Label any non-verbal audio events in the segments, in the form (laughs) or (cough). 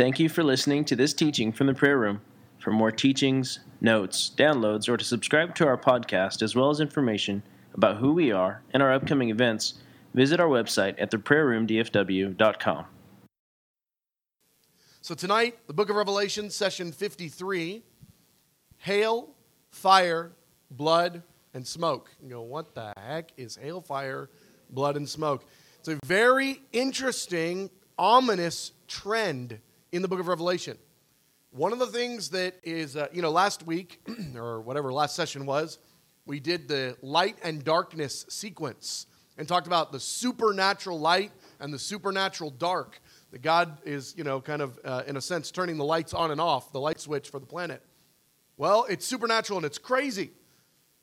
Thank you for listening to this teaching from the prayer room. For more teachings, notes, downloads, or to subscribe to our podcast, as well as information about who we are and our upcoming events, visit our website at theprayerroomdfw.com. So tonight, the book of Revelation, session 53 Hail, Fire, Blood, and Smoke. You go, what the heck is hail, fire, blood, and smoke? It's a very interesting, ominous trend in the book of Revelation. One of the things that is, uh, you know, last week, (clears throat) or whatever last session was, we did the light and darkness sequence and talked about the supernatural light and the supernatural dark. That God is, you know, kind of, uh, in a sense, turning the lights on and off, the light switch for the planet. Well, it's supernatural and it's crazy.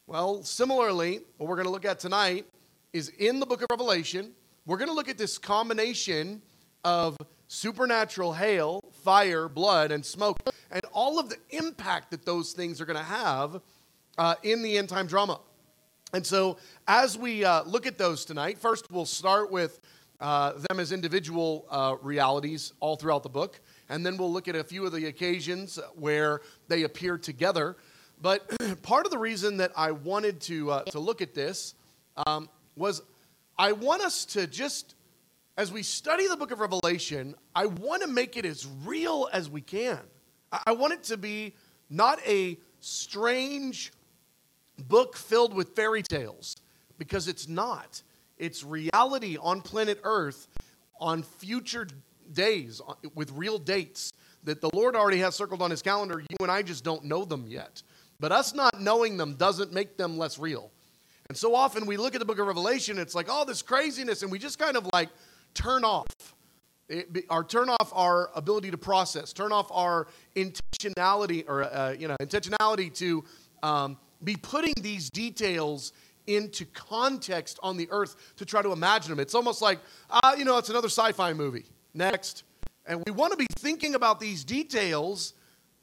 Well, similarly, what we're going to look at tonight is in the book of Revelation, we're going to look at this combination of supernatural hail, fire, blood, and smoke, and all of the impact that those things are going to have uh, in the end time drama. And so, as we uh, look at those tonight, first we'll start with uh, them as individual uh, realities all throughout the book. And then we'll look at a few of the occasions where they appear together. But (clears throat) part of the reason that I wanted to, uh, to look at this um, was I want us to just, as we study the book of Revelation, I want to make it as real as we can. I want it to be not a strange book filled with fairy tales, because it's not. It's reality on planet Earth on future days uh, with real dates that the Lord already has circled on his calendar. You and I just don't know them yet. But us not knowing them doesn't make them less real. And so often we look at the book of Revelation, it's like, all this craziness, and we just kind of like turn off. It, turn off our ability to process, turn off our intentionality or uh, you know intentionality to um, be putting these details into context on the earth to try to imagine them. It's almost like, uh, you know, it's another sci fi movie. Next. And we want to be thinking about these details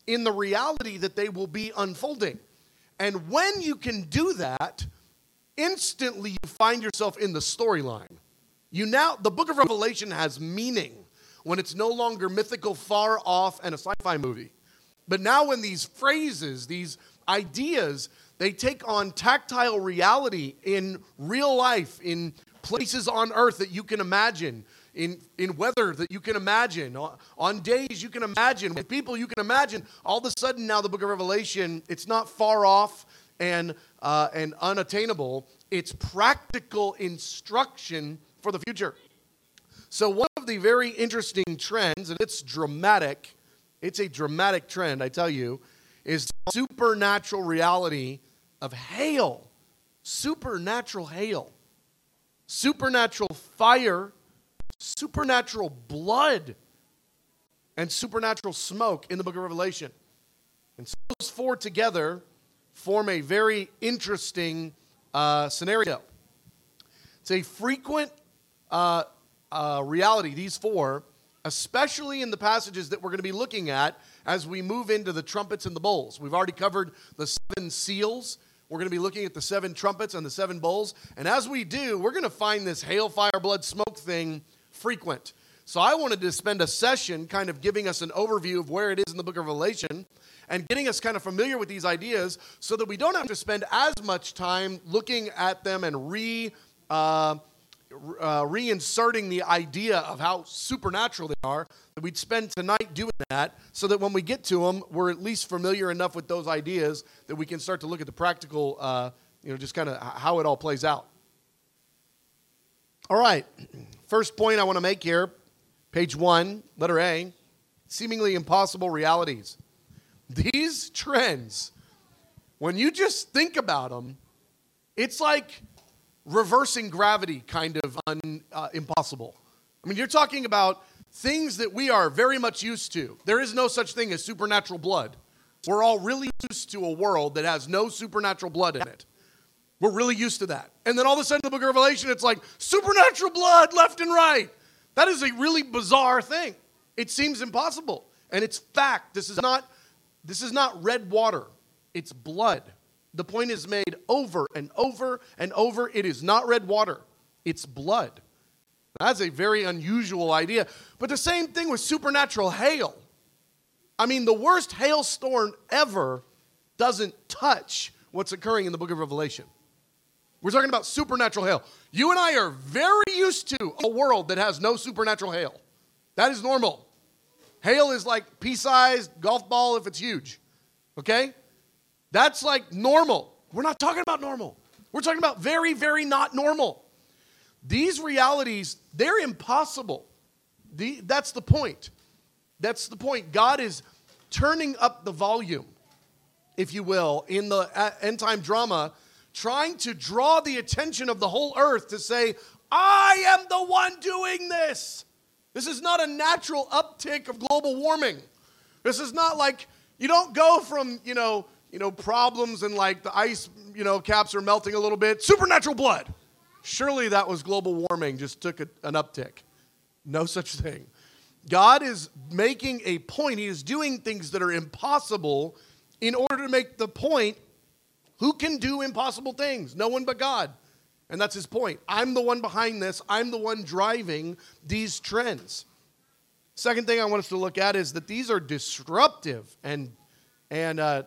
in the reality that they will be unfolding. And when you can do that, instantly you find yourself in the storyline. You now, the book of Revelation has meaning when it's no longer mythical, far off, and a sci fi movie. But now, when these phrases, these ideas, they take on tactile reality in real life, in places on earth that you can imagine, in, in weather that you can imagine, on days you can imagine, with people you can imagine. All of a sudden, now the book of Revelation, it's not far off and, uh, and unattainable, it's practical instruction for the future. So, one of the very interesting trends, and it's dramatic, it's a dramatic trend, I tell you, is supernatural reality of hail. Supernatural hail. Supernatural fire supernatural blood and supernatural smoke in the book of Revelation. And so those four together form a very interesting uh, scenario. It's a frequent uh, uh, reality, these four, especially in the passages that we're going to be looking at as we move into the trumpets and the bowls. We've already covered the seven seals. We're going to be looking at the seven trumpets and the seven bowls. And as we do, we're going to find this hail, fire, blood, smoke thing frequent. So I wanted to spend a session kind of giving us an overview of where it is in the book of Revelation and getting us kind of familiar with these ideas so that we don't have to spend as much time looking at them and re. Uh, uh, reinserting the idea of how supernatural they are, that we'd spend tonight doing that so that when we get to them, we're at least familiar enough with those ideas that we can start to look at the practical, uh, you know, just kind of how it all plays out. All right. First point I want to make here, page one, letter A seemingly impossible realities. These trends, when you just think about them, it's like reversing gravity kind of un, uh, impossible. I mean, you're talking about things that we are very much used to. There is no such thing as supernatural blood. We're all really used to a world that has no supernatural blood in it. We're really used to that. And then all of a sudden, the book of Revelation, it's like supernatural blood left and right. That is a really bizarre thing. It seems impossible. And it's fact. This is not, this is not red water, it's blood. The point is made over and over and over. It is not red water, it's blood. That's a very unusual idea. But the same thing with supernatural hail. I mean, the worst hailstorm ever doesn't touch what's occurring in the book of Revelation. We're talking about supernatural hail. You and I are very used to a world that has no supernatural hail. That is normal. Hail is like pea sized golf ball if it's huge. Okay? That's like normal. We're not talking about normal. We're talking about very, very not normal. These realities, they're impossible. The, that's the point. That's the point. God is turning up the volume, if you will, in the uh, end time drama, trying to draw the attention of the whole earth to say, I am the one doing this. This is not a natural uptick of global warming. This is not like you don't go from, you know, you know, problems and like the ice, you know, caps are melting a little bit. Supernatural blood. Surely that was global warming, just took a, an uptick. No such thing. God is making a point. He is doing things that are impossible in order to make the point who can do impossible things? No one but God. And that's his point. I'm the one behind this, I'm the one driving these trends. Second thing I want us to look at is that these are disruptive and, and, uh,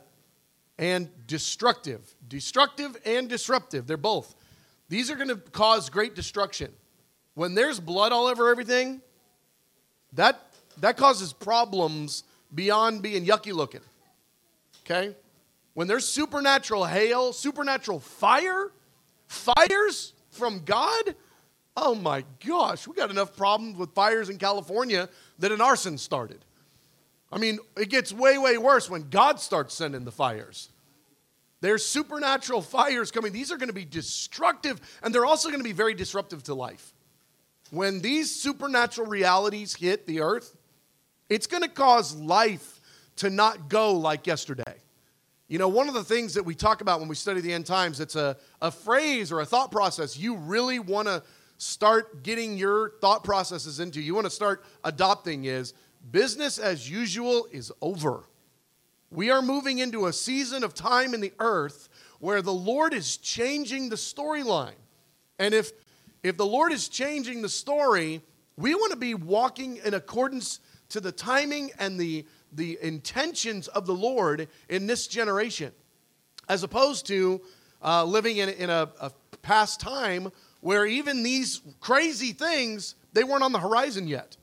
and destructive. Destructive and disruptive. They're both. These are going to cause great destruction. When there's blood all over everything, that, that causes problems beyond being yucky looking. Okay? When there's supernatural hail, supernatural fire, fires from God, oh my gosh, we got enough problems with fires in California that an arson started. I mean, it gets way, way worse when God starts sending the fires. There's supernatural fires coming. These are going to be destructive, and they're also going to be very disruptive to life. When these supernatural realities hit the earth, it's going to cause life to not go like yesterday. You know, one of the things that we talk about when we study the end times, it's a, a phrase or a thought process you really want to start getting your thought processes into, you want to start adopting is business as usual is over. We are moving into a season of time in the earth where the Lord is changing the storyline. And if if the Lord is changing the story, we want to be walking in accordance to the timing and the, the intentions of the Lord in this generation, as opposed to uh, living in, in a, a past time where even these crazy things, they weren't on the horizon yet.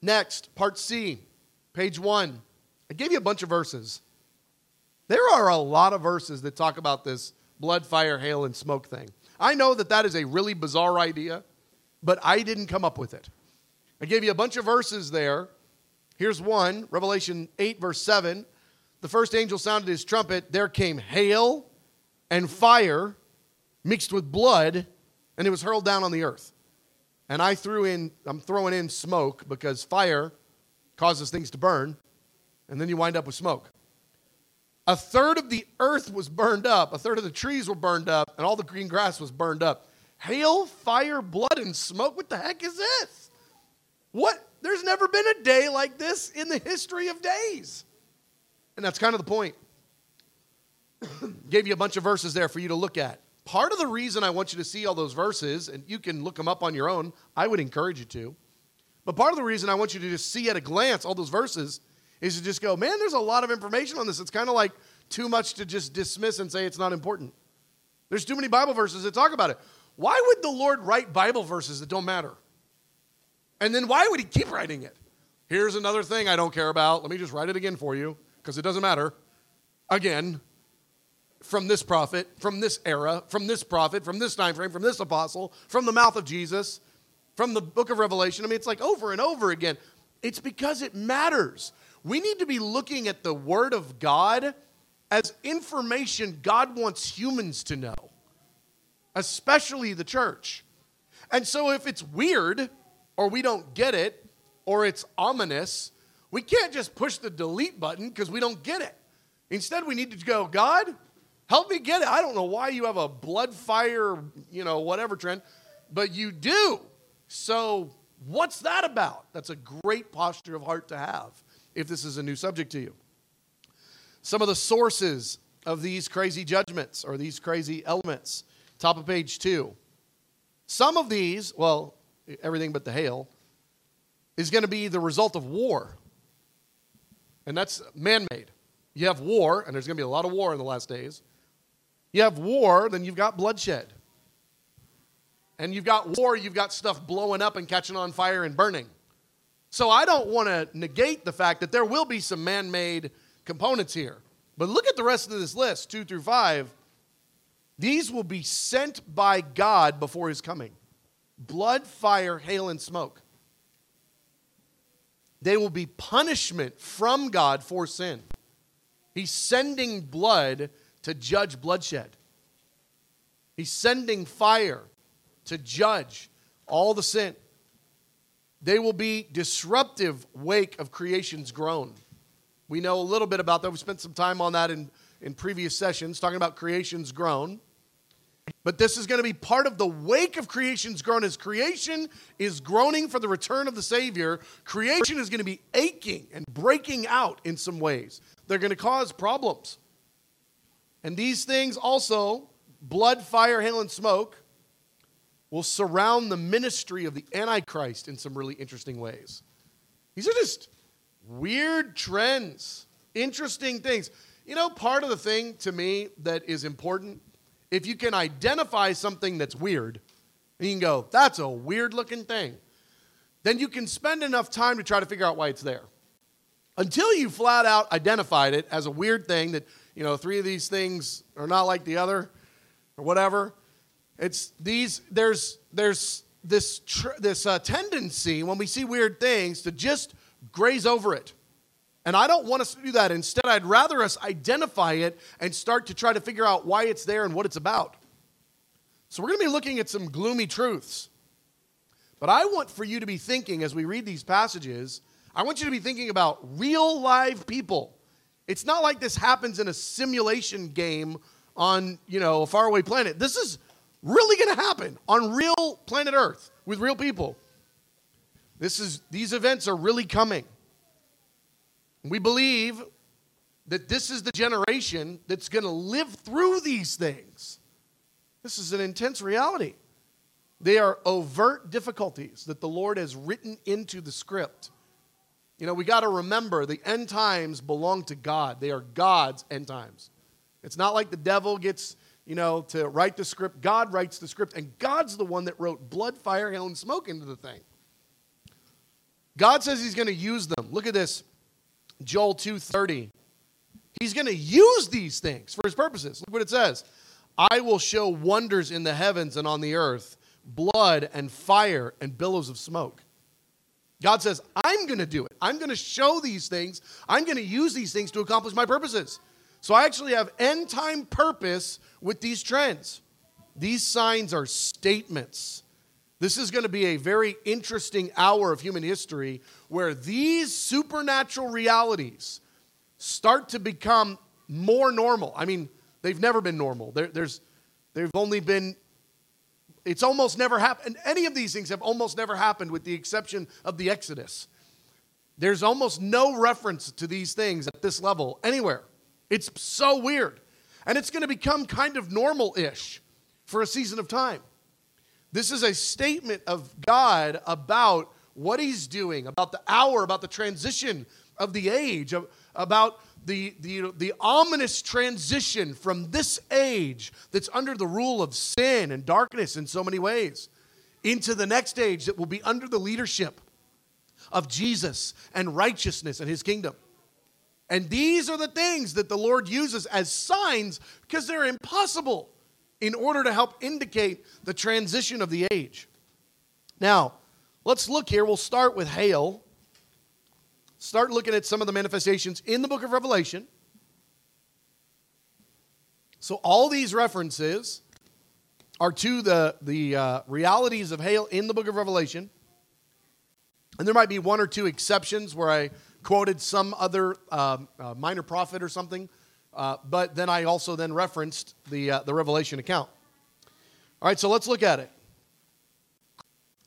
Next, part C, page one. I gave you a bunch of verses. There are a lot of verses that talk about this blood, fire, hail, and smoke thing. I know that that is a really bizarre idea, but I didn't come up with it. I gave you a bunch of verses there. Here's one Revelation 8, verse 7. The first angel sounded his trumpet. There came hail and fire mixed with blood, and it was hurled down on the earth. And I threw in, I'm throwing in smoke because fire causes things to burn, and then you wind up with smoke. A third of the earth was burned up, a third of the trees were burned up, and all the green grass was burned up. Hail, fire, blood, and smoke. What the heck is this? What? There's never been a day like this in the history of days. And that's kind of the point. (coughs) Gave you a bunch of verses there for you to look at. Part of the reason I want you to see all those verses, and you can look them up on your own, I would encourage you to. But part of the reason I want you to just see at a glance all those verses is to just go, man, there's a lot of information on this. It's kind of like too much to just dismiss and say it's not important. There's too many Bible verses that talk about it. Why would the Lord write Bible verses that don't matter? And then why would he keep writing it? Here's another thing I don't care about. Let me just write it again for you because it doesn't matter. Again, from this prophet, from this era, from this prophet, from this time frame, from this apostle, from the mouth of Jesus, from the book of Revelation. I mean, it's like over and over again. It's because it matters. We need to be looking at the Word of God as information God wants humans to know, especially the church. And so if it's weird, or we don't get it, or it's ominous, we can't just push the delete button because we don't get it. Instead, we need to go, God, help me get it. I don't know why you have a blood fire, you know, whatever trend, but you do. So, what's that about? That's a great posture of heart to have if this is a new subject to you. Some of the sources of these crazy judgments or these crazy elements. Top of page two. Some of these, well, everything but the hail, is going to be the result of war. and that's man made. You have war, and there's going to be a lot of war in the last days. You have war, then you've got bloodshed. And you've got war, you've got stuff blowing up and catching on fire and burning. So I don't want to negate the fact that there will be some man made components here. But look at the rest of this list, two through five. These will be sent by God before his coming blood, fire, hail, and smoke. They will be punishment from God for sin. He's sending blood to judge bloodshed. He's sending fire to judge all the sin. They will be disruptive wake of creation's groan. We know a little bit about that. We spent some time on that in, in previous sessions, talking about creation's groan. But this is going to be part of the wake of creation's groan. As creation is groaning for the return of the Savior, creation is going to be aching and breaking out in some ways. They're going to cause problems. And these things also, blood, fire, hail, and smoke, will surround the ministry of the Antichrist in some really interesting ways. These are just weird trends, interesting things. You know, part of the thing to me that is important, if you can identify something that's weird, and you can go, that's a weird looking thing, then you can spend enough time to try to figure out why it's there. Until you flat out identified it as a weird thing that, you know, three of these things are not like the other or whatever, it's these, there's, there's this, tr- this uh, tendency when we see weird things to just graze over it. And I don't want us to do that. Instead, I'd rather us identify it and start to try to figure out why it's there and what it's about. So, we're going to be looking at some gloomy truths. But I want for you to be thinking as we read these passages, I want you to be thinking about real live people. It's not like this happens in a simulation game on, you know, a faraway planet. This is really going to happen on real planet Earth with real people. This is, these events are really coming. We believe that this is the generation that's going to live through these things. This is an intense reality. They are overt difficulties that the Lord has written into the script. You know, we got to remember the end times belong to God. They are God's end times. It's not like the devil gets you know, to write the script. God writes the script, and God's the one that wrote blood, fire, hail, and smoke into the thing. God says he's going to use them. Look at this. Joel 2:30. He's going to use these things for his purposes. Look what it says. I will show wonders in the heavens and on the earth, blood and fire and billows of smoke. God says, I'm going to do it. I'm going to show these things. I'm going to use these things to accomplish my purposes. So I actually have end time purpose with these trends. These signs are statements. This is going to be a very interesting hour of human history where these supernatural realities start to become more normal. I mean, they've never been normal. There, there's, they've only been, it's almost never happened. Any of these things have almost never happened with the exception of the Exodus. There's almost no reference to these things at this level anywhere. It's so weird. And it's going to become kind of normal ish for a season of time. This is a statement of God about what He's doing, about the hour, about the transition of the age, about the, the, the ominous transition from this age that's under the rule of sin and darkness in so many ways into the next age that will be under the leadership of Jesus and righteousness and His kingdom. And these are the things that the Lord uses as signs because they're impossible in order to help indicate the transition of the age. Now, let's look here. We'll start with hail. Start looking at some of the manifestations in the book of Revelation. So, all these references are to the, the uh, realities of hail in the book of Revelation. And there might be one or two exceptions where I quoted some other um, uh, minor prophet or something, uh, but then I also then referenced the, uh, the Revelation account. All right, so let's look at it.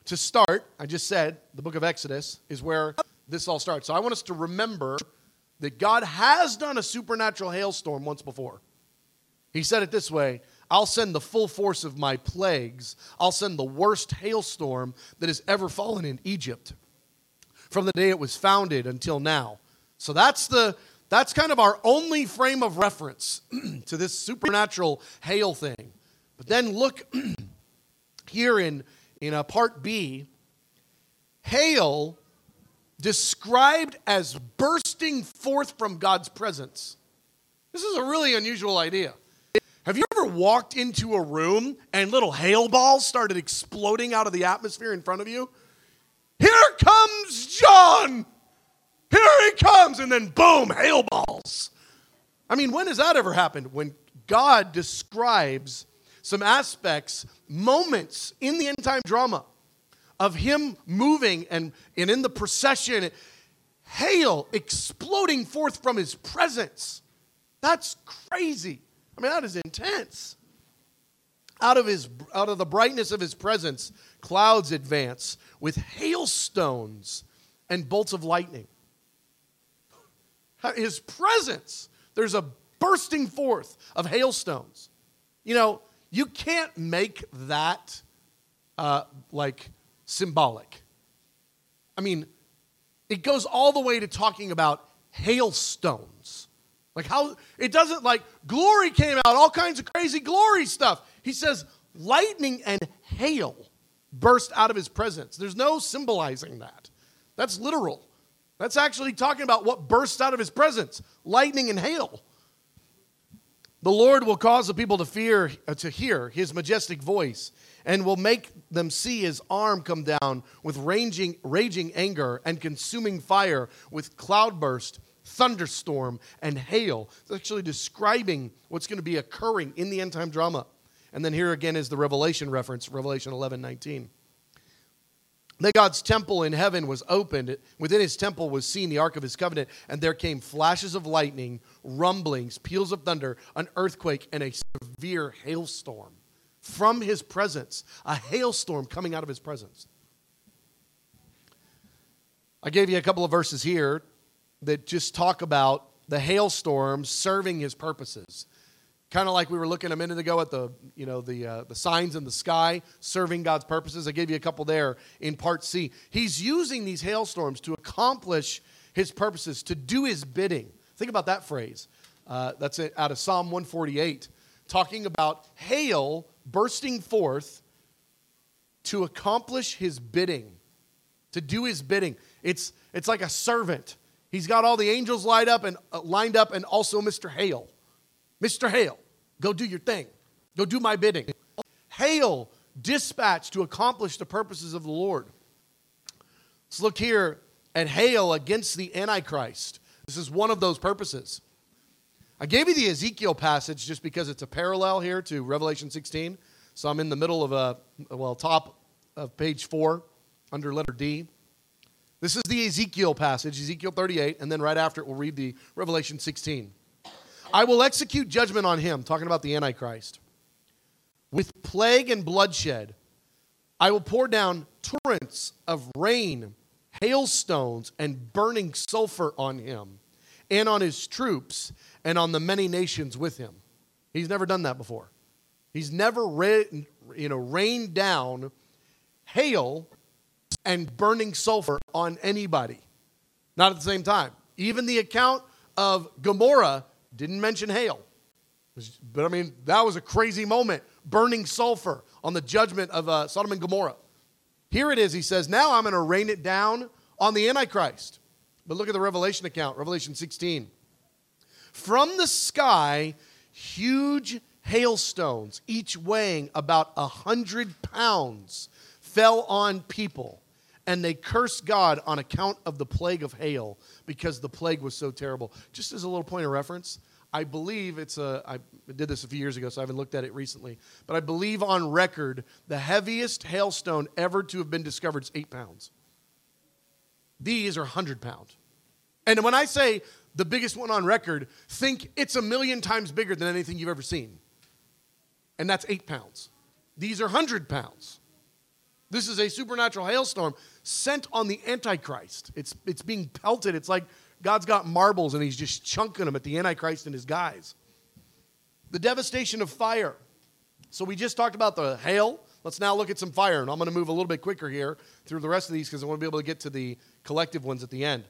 To start, I just said the book of Exodus is where this all starts. So I want us to remember that God has done a supernatural hailstorm once before. He said it this way I'll send the full force of my plagues, I'll send the worst hailstorm that has ever fallen in Egypt from the day it was founded until now. So that's the that's kind of our only frame of reference (clears throat) to this supernatural hail thing. But then look (clears throat) here in in a part B, hail described as bursting forth from God's presence. This is a really unusual idea. Have you ever walked into a room and little hail balls started exploding out of the atmosphere in front of you? Here comes John! Here he comes! And then boom, hail balls. I mean, when has that ever happened? When God describes some aspects, moments in the end time drama of Him moving and, and in the procession, hail exploding forth from His presence. That's crazy. I mean, that is intense. Out of, his, out of the brightness of his presence, clouds advance with hailstones and bolts of lightning. His presence, there's a bursting forth of hailstones. You know, you can't make that uh, like symbolic. I mean, it goes all the way to talking about hailstones. Like how it doesn't like glory came out, all kinds of crazy glory stuff. He says lightning and hail burst out of his presence. There's no symbolizing that. That's literal. That's actually talking about what bursts out of his presence lightning and hail. The Lord will cause the people to fear, uh, to hear his majestic voice, and will make them see his arm come down with raging, raging anger and consuming fire, with cloudburst thunderstorm, and hail. It's actually describing what's going to be occurring in the end time drama. And then here again is the Revelation reference, Revelation 11 19. Then God's temple in heaven was opened. Within his temple was seen the ark of his covenant, and there came flashes of lightning, rumblings, peals of thunder, an earthquake, and a severe hailstorm. From his presence, a hailstorm coming out of his presence. I gave you a couple of verses here that just talk about the hailstorm serving his purposes. Kind of like we were looking a minute ago at the, you know, the, uh, the signs in the sky serving God's purposes. I gave you a couple there in part C. He's using these hailstorms to accomplish his purposes, to do his bidding. Think about that phrase. Uh, that's it out of Psalm 148, talking about hail bursting forth to accomplish his bidding, to do his bidding. It's, it's like a servant He's got all the angels lined up and uh, lined up, and also Mr. hail Mr. Hail, go do your thing. Go do my bidding. Hail, dispatched to accomplish the purposes of the Lord. Let's look here at hail against the Antichrist. This is one of those purposes. I gave you the Ezekiel passage just because it's a parallel here to Revelation 16. So I'm in the middle of a, well, top of page four under letter D. This is the Ezekiel passage, Ezekiel 38, and then right after it, we'll read the Revelation 16. I will execute judgment on him, talking about the Antichrist, with plague and bloodshed. I will pour down torrents of rain, hailstones, and burning sulfur on him, and on his troops, and on the many nations with him. He's never done that before. He's never ra- you know, rained down hail and burning sulfur on anybody. Not at the same time. Even the account of Gomorrah didn't mention hail. But I mean, that was a crazy moment. Burning sulfur on the judgment of uh, Sodom and Gomorrah. Here it is. He says, Now I'm going to rain it down on the Antichrist. But look at the Revelation account, Revelation 16. From the sky, huge hailstones, each weighing about a hundred pounds, fell on people and they cursed God on account of the plague of hail because the plague was so terrible. Just as a little point of reference, I believe it's a, I did this a few years ago, so I haven't looked at it recently, but I believe on record the heaviest hailstone ever to have been discovered is eight pounds. These are 100 pound. And when I say the biggest one on record, think it's a million times bigger than anything you've ever seen. And that's eight pounds. These are 100 pounds. This is a supernatural hailstorm sent on the Antichrist. It's, it's being pelted. It's like God's got marbles and he's just chunking them at the Antichrist and his guys. The devastation of fire. So we just talked about the hail. Let's now look at some fire. And I'm going to move a little bit quicker here through the rest of these because I want to be able to get to the collective ones at the end.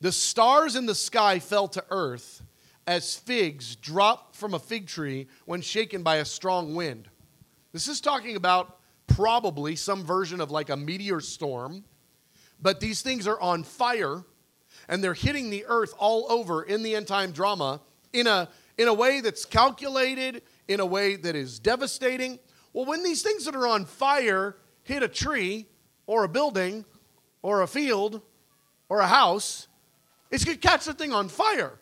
The stars in the sky fell to earth as figs drop from a fig tree when shaken by a strong wind. This is talking about probably some version of like a meteor storm, but these things are on fire and they're hitting the earth all over in the end time drama in a, in a way that's calculated, in a way that is devastating. Well, when these things that are on fire hit a tree or a building or a field or a house, it's going to catch the thing on fire.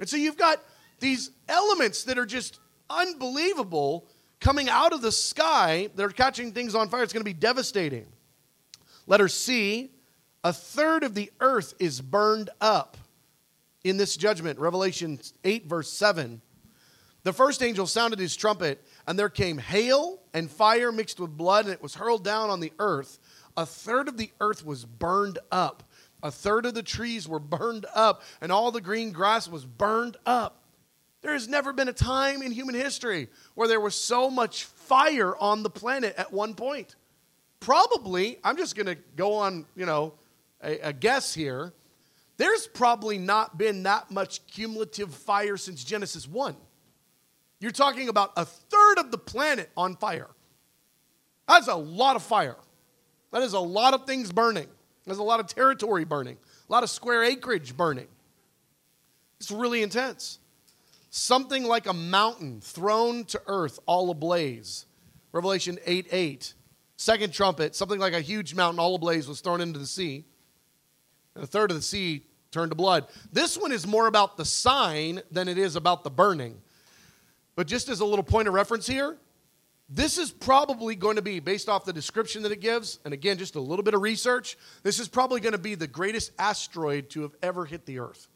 And so you've got these elements that are just unbelievable coming out of the sky. They're catching things on fire. It's going to be devastating. Letter C a third of the earth is burned up in this judgment. Revelation 8, verse 7. The first angel sounded his trumpet, and there came hail and fire mixed with blood, and it was hurled down on the earth. A third of the earth was burned up. A third of the trees were burned up, and all the green grass was burned up. There has never been a time in human history where there was so much fire on the planet at one point. Probably, I'm just going to go on, you know, a, a guess here. There's probably not been that much cumulative fire since Genesis 1. You're talking about a third of the planet on fire. That's a lot of fire. That is a lot of things burning. There's a lot of territory burning, a lot of square acreage burning. It's really intense. Something like a mountain thrown to earth all ablaze. Revelation 8 8. Second trumpet, something like a huge mountain all ablaze was thrown into the sea. And a third of the sea turned to blood. This one is more about the sign than it is about the burning. But just as a little point of reference here, this is probably going to be, based off the description that it gives, and again, just a little bit of research, this is probably going to be the greatest asteroid to have ever hit the Earth.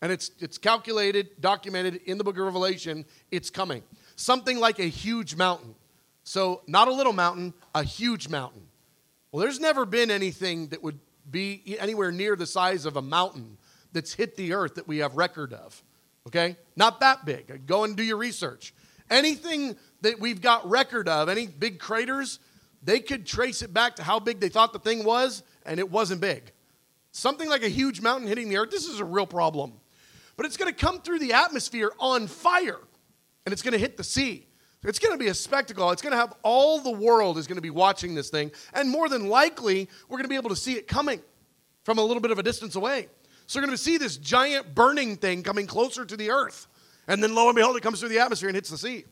And it's, it's calculated, documented in the book of Revelation, it's coming. Something like a huge mountain. So, not a little mountain, a huge mountain. Well, there's never been anything that would be anywhere near the size of a mountain that's hit the earth that we have record of. Okay? Not that big. Go and do your research. Anything that we've got record of, any big craters, they could trace it back to how big they thought the thing was, and it wasn't big. Something like a huge mountain hitting the earth, this is a real problem. But it's going to come through the atmosphere on fire, and it's going to hit the sea. It's going to be a spectacle. It's going to have all the world is going to be watching this thing. And more than likely, we're going to be able to see it coming from a little bit of a distance away. So we're going to see this giant burning thing coming closer to the earth. And then lo and behold, it comes through the atmosphere and hits the sea.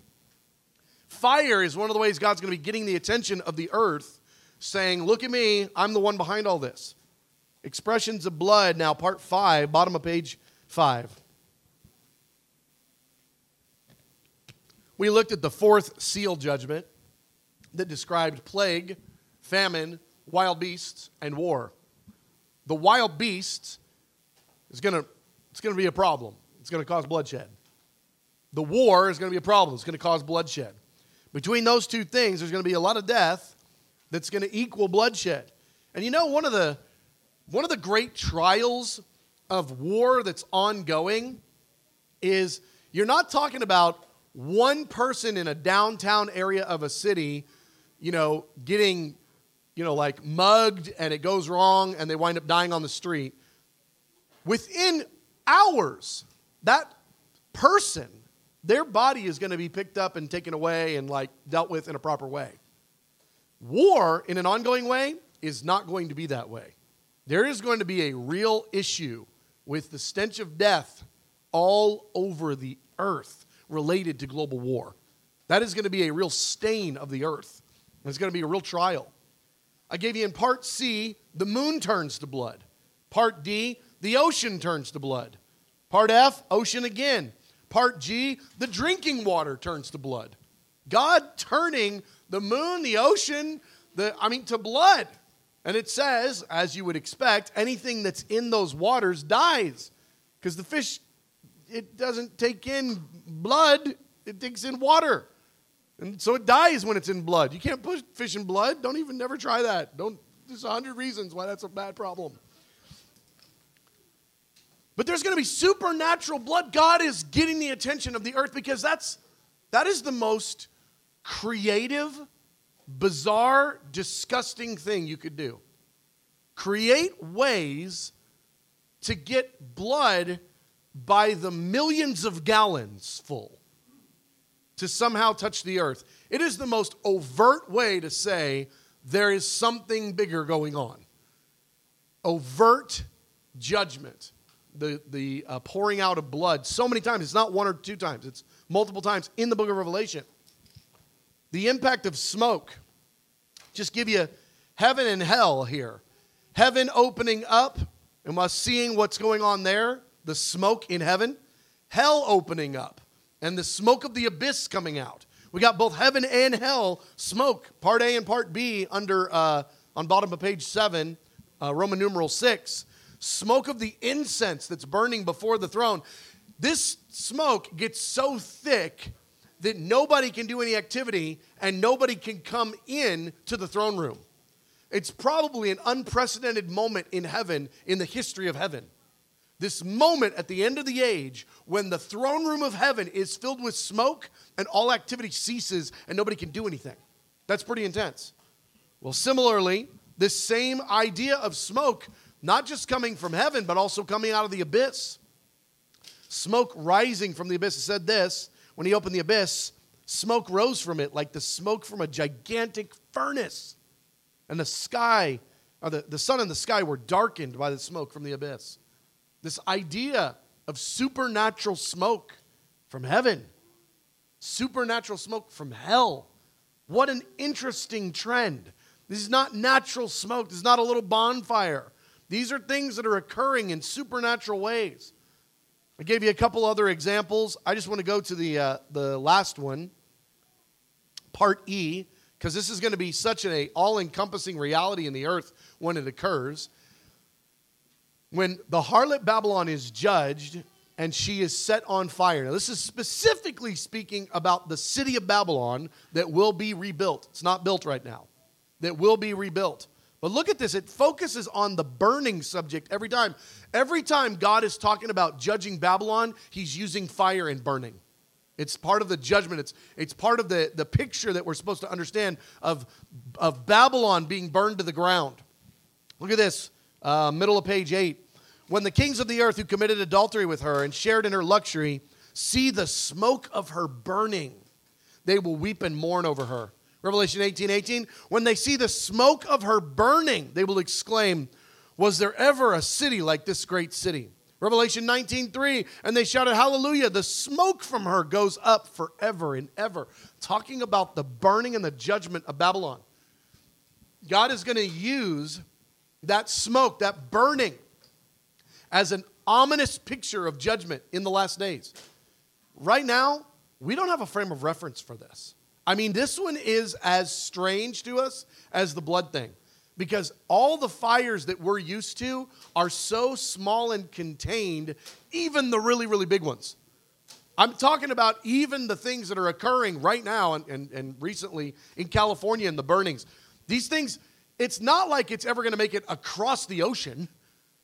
Fire is one of the ways God's going to be getting the attention of the earth, saying, Look at me, I'm the one behind all this. Expressions of blood, now part five, bottom of page five. We looked at the fourth seal judgment that described plague, famine, wild beasts, and war. The wild beasts is going to it's going to be a problem. It's going to cause bloodshed. The war is going to be a problem. It's going to cause bloodshed. Between those two things, there's going to be a lot of death that's going to equal bloodshed. And you know, one of the one of the great trials of war that's ongoing is you're not talking about one person in a downtown area of a city, you know, getting, you know, like mugged and it goes wrong and they wind up dying on the street. Within hours, that person, their body is going to be picked up and taken away and like dealt with in a proper way. War in an ongoing way is not going to be that way. There is going to be a real issue with the stench of death all over the earth related to global war. That is going to be a real stain of the earth. It's going to be a real trial. I gave you in part C, the moon turns to blood. Part D, the ocean turns to blood. Part F, ocean again. Part G, the drinking water turns to blood. God turning the moon, the ocean, the I mean to blood. And it says, as you would expect, anything that's in those waters dies because the fish it doesn't take in blood, it takes in water. And so it dies when it's in blood. You can't put fish in blood. Don't even never try that. Don't there's a hundred reasons why that's a bad problem. But there's going to be supernatural blood. God is getting the attention of the earth because that's that is the most creative, bizarre, disgusting thing you could do. Create ways to get blood by the millions of gallons full to somehow touch the earth. It is the most overt way to say there is something bigger going on. Overt judgment, the, the uh, pouring out of blood so many times. It's not one or two times, it's multiple times in the book of Revelation. The impact of smoke. Just give you heaven and hell here. Heaven opening up and us seeing what's going on there, the smoke in heaven. Hell opening up and the smoke of the abyss coming out. We got both heaven and hell smoke, part A and part B, under uh, on bottom of page seven, uh, Roman numeral six. Smoke of the incense that's burning before the throne. This smoke gets so thick that nobody can do any activity and nobody can come in to the throne room. It's probably an unprecedented moment in heaven in the history of heaven. This moment at the end of the age when the throne room of heaven is filled with smoke and all activity ceases and nobody can do anything. That's pretty intense. Well, similarly, this same idea of smoke, not just coming from heaven, but also coming out of the abyss. Smoke rising from the abyss. It said this when he opened the abyss, smoke rose from it like the smoke from a gigantic furnace. And the sky, or the, the sun and the sky were darkened by the smoke from the abyss. This idea of supernatural smoke from heaven, supernatural smoke from hell. What an interesting trend. This is not natural smoke, this is not a little bonfire. These are things that are occurring in supernatural ways. I gave you a couple other examples. I just want to go to the, uh, the last one, part E, because this is going to be such an all encompassing reality in the earth when it occurs when the harlot Babylon is judged and she is set on fire. Now, this is specifically speaking about the city of Babylon that will be rebuilt. It's not built right now, that will be rebuilt. But look at this, it focuses on the burning subject every time. Every time God is talking about judging Babylon, he's using fire and burning. It's part of the judgment. It's, it's part of the, the picture that we're supposed to understand of, of Babylon being burned to the ground. Look at this, uh, middle of page 8. When the kings of the earth who committed adultery with her and shared in her luxury see the smoke of her burning, they will weep and mourn over her. Revelation 18 18. When they see the smoke of her burning, they will exclaim, Was there ever a city like this great city? Revelation 19 3. And they shouted, Hallelujah. The smoke from her goes up forever and ever. Talking about the burning and the judgment of Babylon. God is going to use that smoke, that burning, as an ominous picture of judgment in the last days. Right now, we don't have a frame of reference for this. I mean, this one is as strange to us as the blood thing because all the fires that we're used to are so small and contained, even the really, really big ones. I'm talking about even the things that are occurring right now and, and, and recently in California and the burnings. These things, it's not like it's ever going to make it across the ocean.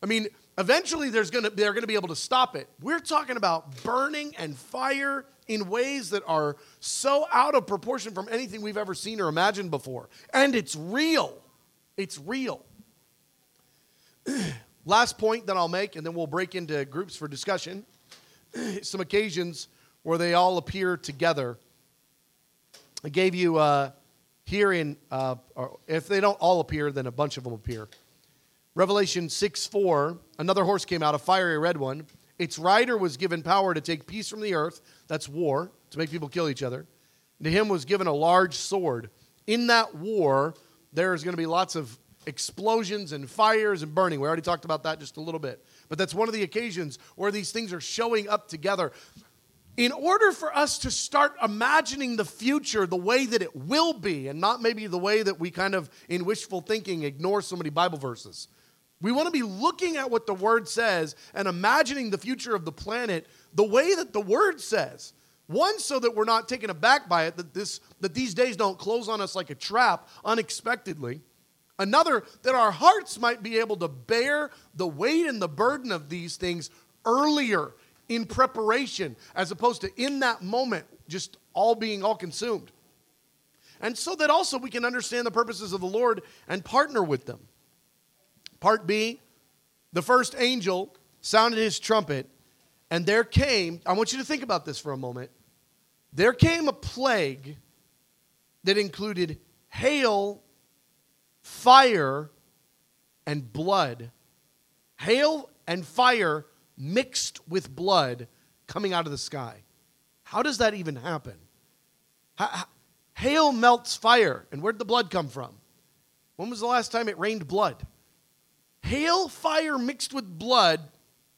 I mean, Eventually, there's gonna, they're going to be able to stop it. We're talking about burning and fire in ways that are so out of proportion from anything we've ever seen or imagined before. And it's real. It's real. (clears throat) Last point that I'll make, and then we'll break into groups for discussion. (clears throat) Some occasions where they all appear together. I gave you uh, here in, uh, if they don't all appear, then a bunch of them appear. Revelation 6 4, another horse came out, a fiery red one. Its rider was given power to take peace from the earth. That's war, to make people kill each other. And to him was given a large sword. In that war, there's going to be lots of explosions and fires and burning. We already talked about that just a little bit. But that's one of the occasions where these things are showing up together. In order for us to start imagining the future the way that it will be, and not maybe the way that we kind of, in wishful thinking, ignore so many Bible verses. We want to be looking at what the Word says and imagining the future of the planet the way that the Word says. One, so that we're not taken aback by it, that, this, that these days don't close on us like a trap unexpectedly. Another, that our hearts might be able to bear the weight and the burden of these things earlier in preparation, as opposed to in that moment, just all being all consumed. And so that also we can understand the purposes of the Lord and partner with them. Part B, the first angel sounded his trumpet, and there came, I want you to think about this for a moment. There came a plague that included hail, fire, and blood. Hail and fire mixed with blood coming out of the sky. How does that even happen? Hail melts fire. And where'd the blood come from? When was the last time it rained blood? Hail, fire mixed with blood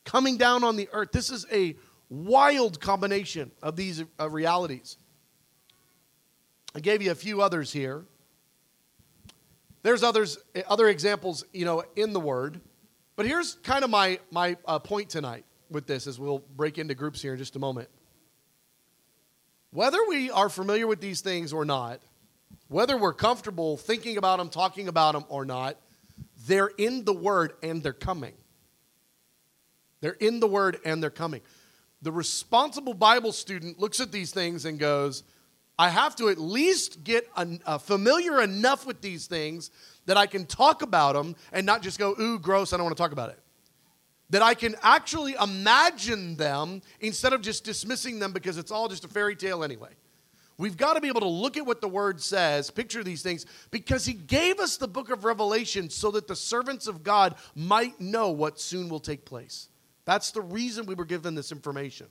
coming down on the earth. This is a wild combination of these uh, realities. I gave you a few others here. There's others, other examples, you know, in the Word. But here's kind of my, my uh, point tonight with this as we'll break into groups here in just a moment. Whether we are familiar with these things or not, whether we're comfortable thinking about them, talking about them or not, they're in the Word and they're coming. They're in the Word and they're coming. The responsible Bible student looks at these things and goes, I have to at least get uh, familiar enough with these things that I can talk about them and not just go, ooh, gross, I don't want to talk about it. That I can actually imagine them instead of just dismissing them because it's all just a fairy tale anyway. We've got to be able to look at what the word says, picture these things, because he gave us the book of Revelation so that the servants of God might know what soon will take place. That's the reason we were given this information.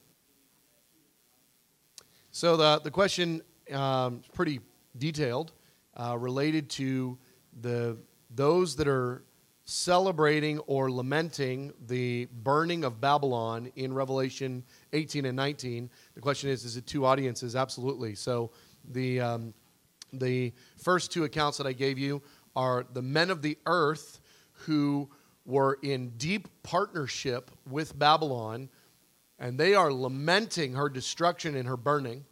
So the, the question um, is pretty detailed, uh, related to the those that are celebrating or lamenting the burning of Babylon in Revelation 18 and 19. The question is, is it two audiences? Absolutely. So the, um, the first two accounts that I gave you are the men of the earth who were in deep partnership with Babylon, and they are lamenting her destruction and her burning.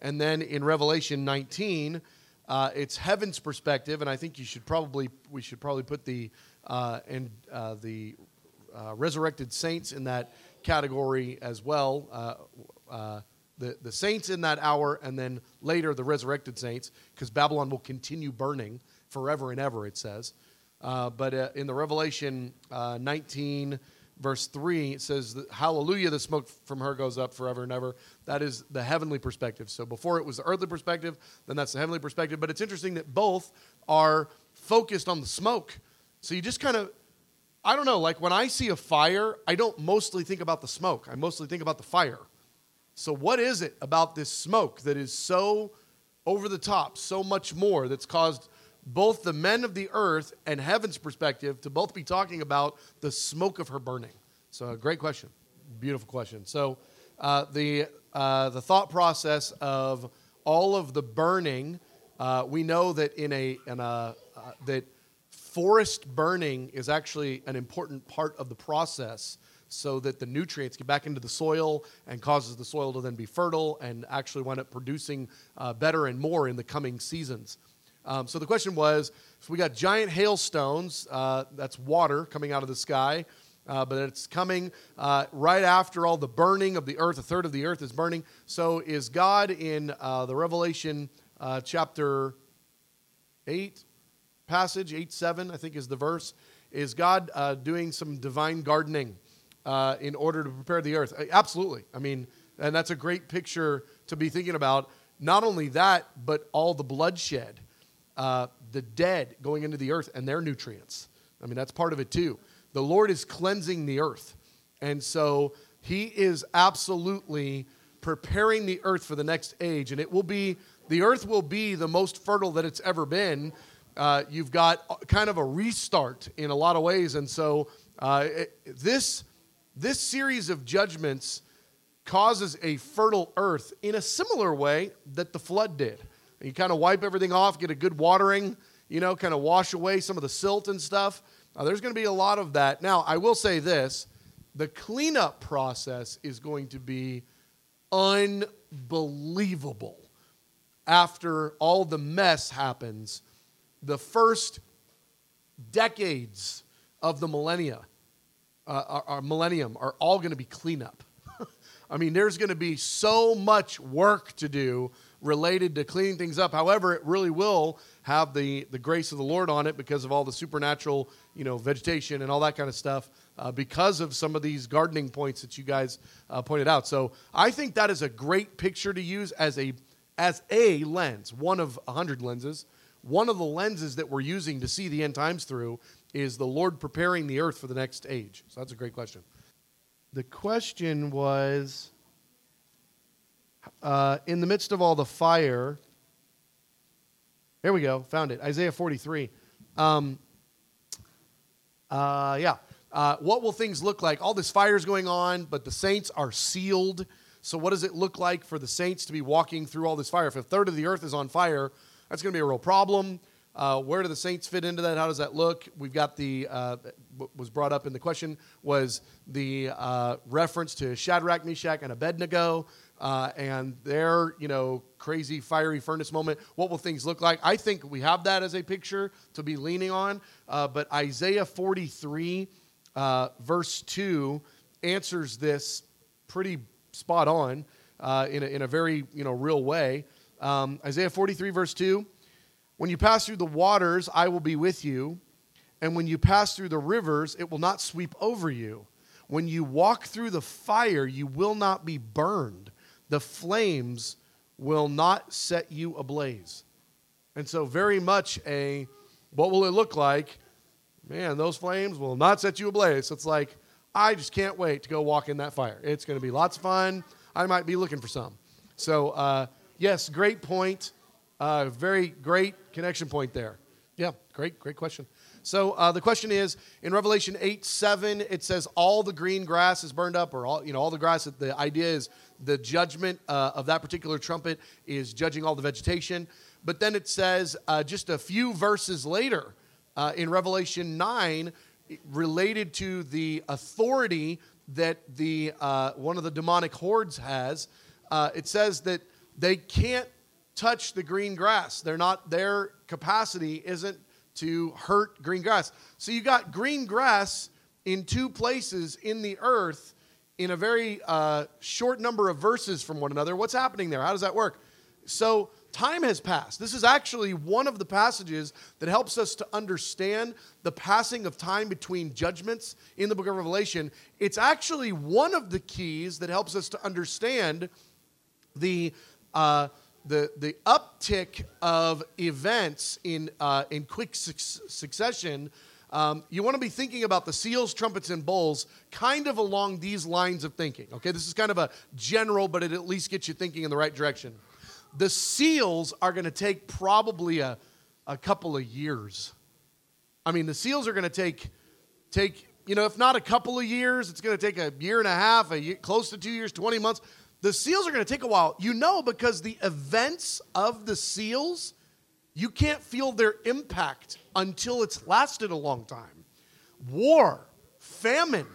And then in Revelation 19, uh, it's heaven's perspective, and I think you should probably we should probably put the uh, and uh, the uh, resurrected saints in that category as well. Uh, uh, the, the saints in that hour, and then later the resurrected saints, because Babylon will continue burning forever and ever, it says. but in the Revelation 19, verse 3, it says, Hallelujah, the smoke from her goes up forever and ever. That is the heavenly perspective. So before it was the earthly perspective, then that's the heavenly perspective. But it's interesting that both are focused on the smoke. So you just kind of, I don't know, like when I see a fire, I don't mostly think about the smoke, I mostly think about the fire. So, what is it about this smoke that is so over the top, so much more, that's caused both the men of the earth and heaven's perspective to both be talking about the smoke of her burning? So, a great question. Beautiful question. So, uh, the, uh, the thought process of all of the burning, uh, we know that in a, in a uh, that forest burning is actually an important part of the process so that the nutrients get back into the soil and causes the soil to then be fertile and actually wind up producing uh, better and more in the coming seasons. Um, so the question was so we got giant hailstones, uh, that's water coming out of the sky. Uh, but it's coming uh, right after all the burning of the earth. A third of the earth is burning. So, is God in uh, the Revelation uh, chapter 8, passage, 8 7, I think is the verse, is God doing some divine gardening uh, in order to prepare the earth? Uh, absolutely. I mean, and that's a great picture to be thinking about. Not only that, but all the bloodshed, uh, the dead going into the earth and their nutrients. I mean, that's part of it too. The Lord is cleansing the earth. And so he is absolutely preparing the earth for the next age. And it will be, the earth will be the most fertile that it's ever been uh, you've got kind of a restart in a lot of ways. And so uh, it, this, this series of judgments causes a fertile earth in a similar way that the flood did. You kind of wipe everything off, get a good watering, you know, kind of wash away some of the silt and stuff. Uh, there's going to be a lot of that. Now, I will say this the cleanup process is going to be unbelievable after all the mess happens the first decades of the millennia, uh, our, our millennium, are all going to be cleanup. (laughs) I mean, there's going to be so much work to do related to cleaning things up. However, it really will have the, the grace of the Lord on it because of all the supernatural, you know, vegetation and all that kind of stuff uh, because of some of these gardening points that you guys uh, pointed out. So I think that is a great picture to use as a as a lens, one of a hundred lenses. One of the lenses that we're using to see the end times through is the Lord preparing the earth for the next age. So that's a great question. The question was uh, in the midst of all the fire. Here we go, found it. Isaiah 43. Um, uh, yeah. Uh, what will things look like? All this fire is going on, but the saints are sealed. So, what does it look like for the saints to be walking through all this fire? If a third of the earth is on fire, that's going to be a real problem. Uh, where do the saints fit into that? How does that look? We've got the uh, was brought up in the question was the uh, reference to Shadrach, Meshach, and Abednego, uh, and their you know crazy fiery furnace moment. What will things look like? I think we have that as a picture to be leaning on. Uh, but Isaiah 43 uh, verse 2 answers this pretty spot on uh, in, a, in a very you know, real way. Um, Isaiah 43, verse 2 When you pass through the waters, I will be with you. And when you pass through the rivers, it will not sweep over you. When you walk through the fire, you will not be burned. The flames will not set you ablaze. And so, very much a what will it look like? man, those flames will not set you ablaze. It's like, I just can't wait to go walk in that fire. It's going to be lots of fun. I might be looking for some. So, uh, yes, great point. Uh, very great connection point there. Yeah, great, great question. So uh, the question is in Revelation 8 7, it says all the green grass is burned up, or all, you know, all the grass. The idea is the judgment uh, of that particular trumpet is judging all the vegetation. But then it says uh, just a few verses later, uh, in Revelation 9 related to the authority that the, uh, one of the demonic hordes has. Uh, it says that they can't touch the green grass. They're not, their capacity isn't to hurt green grass. So you got green grass in two places in the earth in a very uh, short number of verses from one another. What's happening there? How does that work? So time has passed. This is actually one of the passages that helps us to understand the passing of time between judgments in the book of Revelation. It's actually one of the keys that helps us to understand the. Uh, the, the uptick of events in, uh, in quick su- succession, um, you want to be thinking about the seals, trumpets, and bowls kind of along these lines of thinking. Okay, this is kind of a general, but it at least gets you thinking in the right direction. The seals are going to take probably a, a couple of years. I mean, the seals are going to take, take, you know, if not a couple of years, it's going to take a year and a half, a year, close to two years, 20 months. The seals are going to take a while. You know, because the events of the seals, you can't feel their impact until it's lasted a long time. War, famine,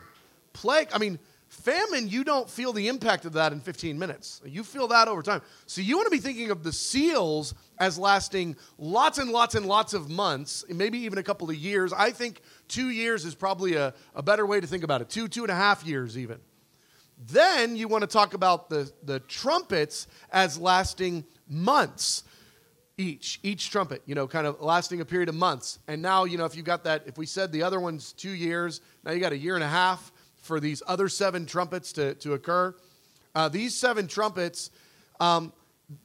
plague. I mean, Famine, you don't feel the impact of that in 15 minutes. You feel that over time. So you want to be thinking of the seals as lasting lots and lots and lots of months, maybe even a couple of years. I think two years is probably a, a better way to think about it. Two, two and a half years, even. Then you want to talk about the, the trumpets as lasting months each each trumpet you know kind of lasting a period of months and now you know if you got that if we said the other one's two years now you got a year and a half for these other seven trumpets to, to occur. Uh, these seven trumpets, um,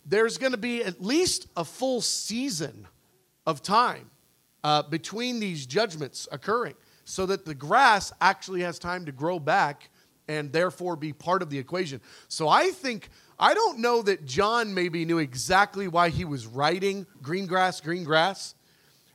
there's going to be at least a full season of time uh, between these judgments occurring so that the grass actually has time to grow back and therefore be part of the equation. So I think, I don't know that John maybe knew exactly why he was writing green grass, green grass,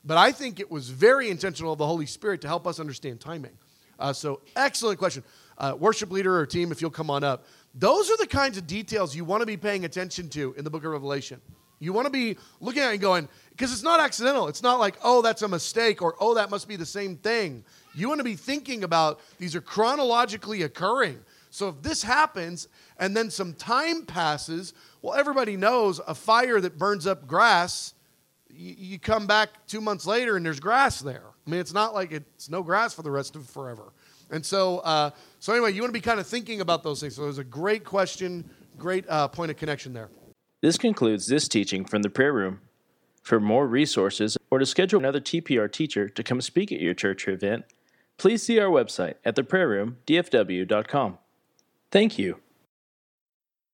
but I think it was very intentional of the Holy Spirit to help us understand timing. Uh, so, excellent question. Uh, worship leader or team, if you'll come on up. Those are the kinds of details you want to be paying attention to in the book of Revelation. You want to be looking at it and going, because it's not accidental. It's not like, oh, that's a mistake or, oh, that must be the same thing. You want to be thinking about these are chronologically occurring. So if this happens and then some time passes, well, everybody knows a fire that burns up grass, you, come back two months later and there's grass there. I mean, it's not like it's no grass for the rest of forever. And so, uh, so anyway, you want to be kind of thinking about those things. So it was a great question, great uh, point of connection there. This concludes this teaching from the prayer room. For more resources or to schedule another TPR teacher to come speak at your church or event, please see our website at theprayerroomdfw.com. Thank you.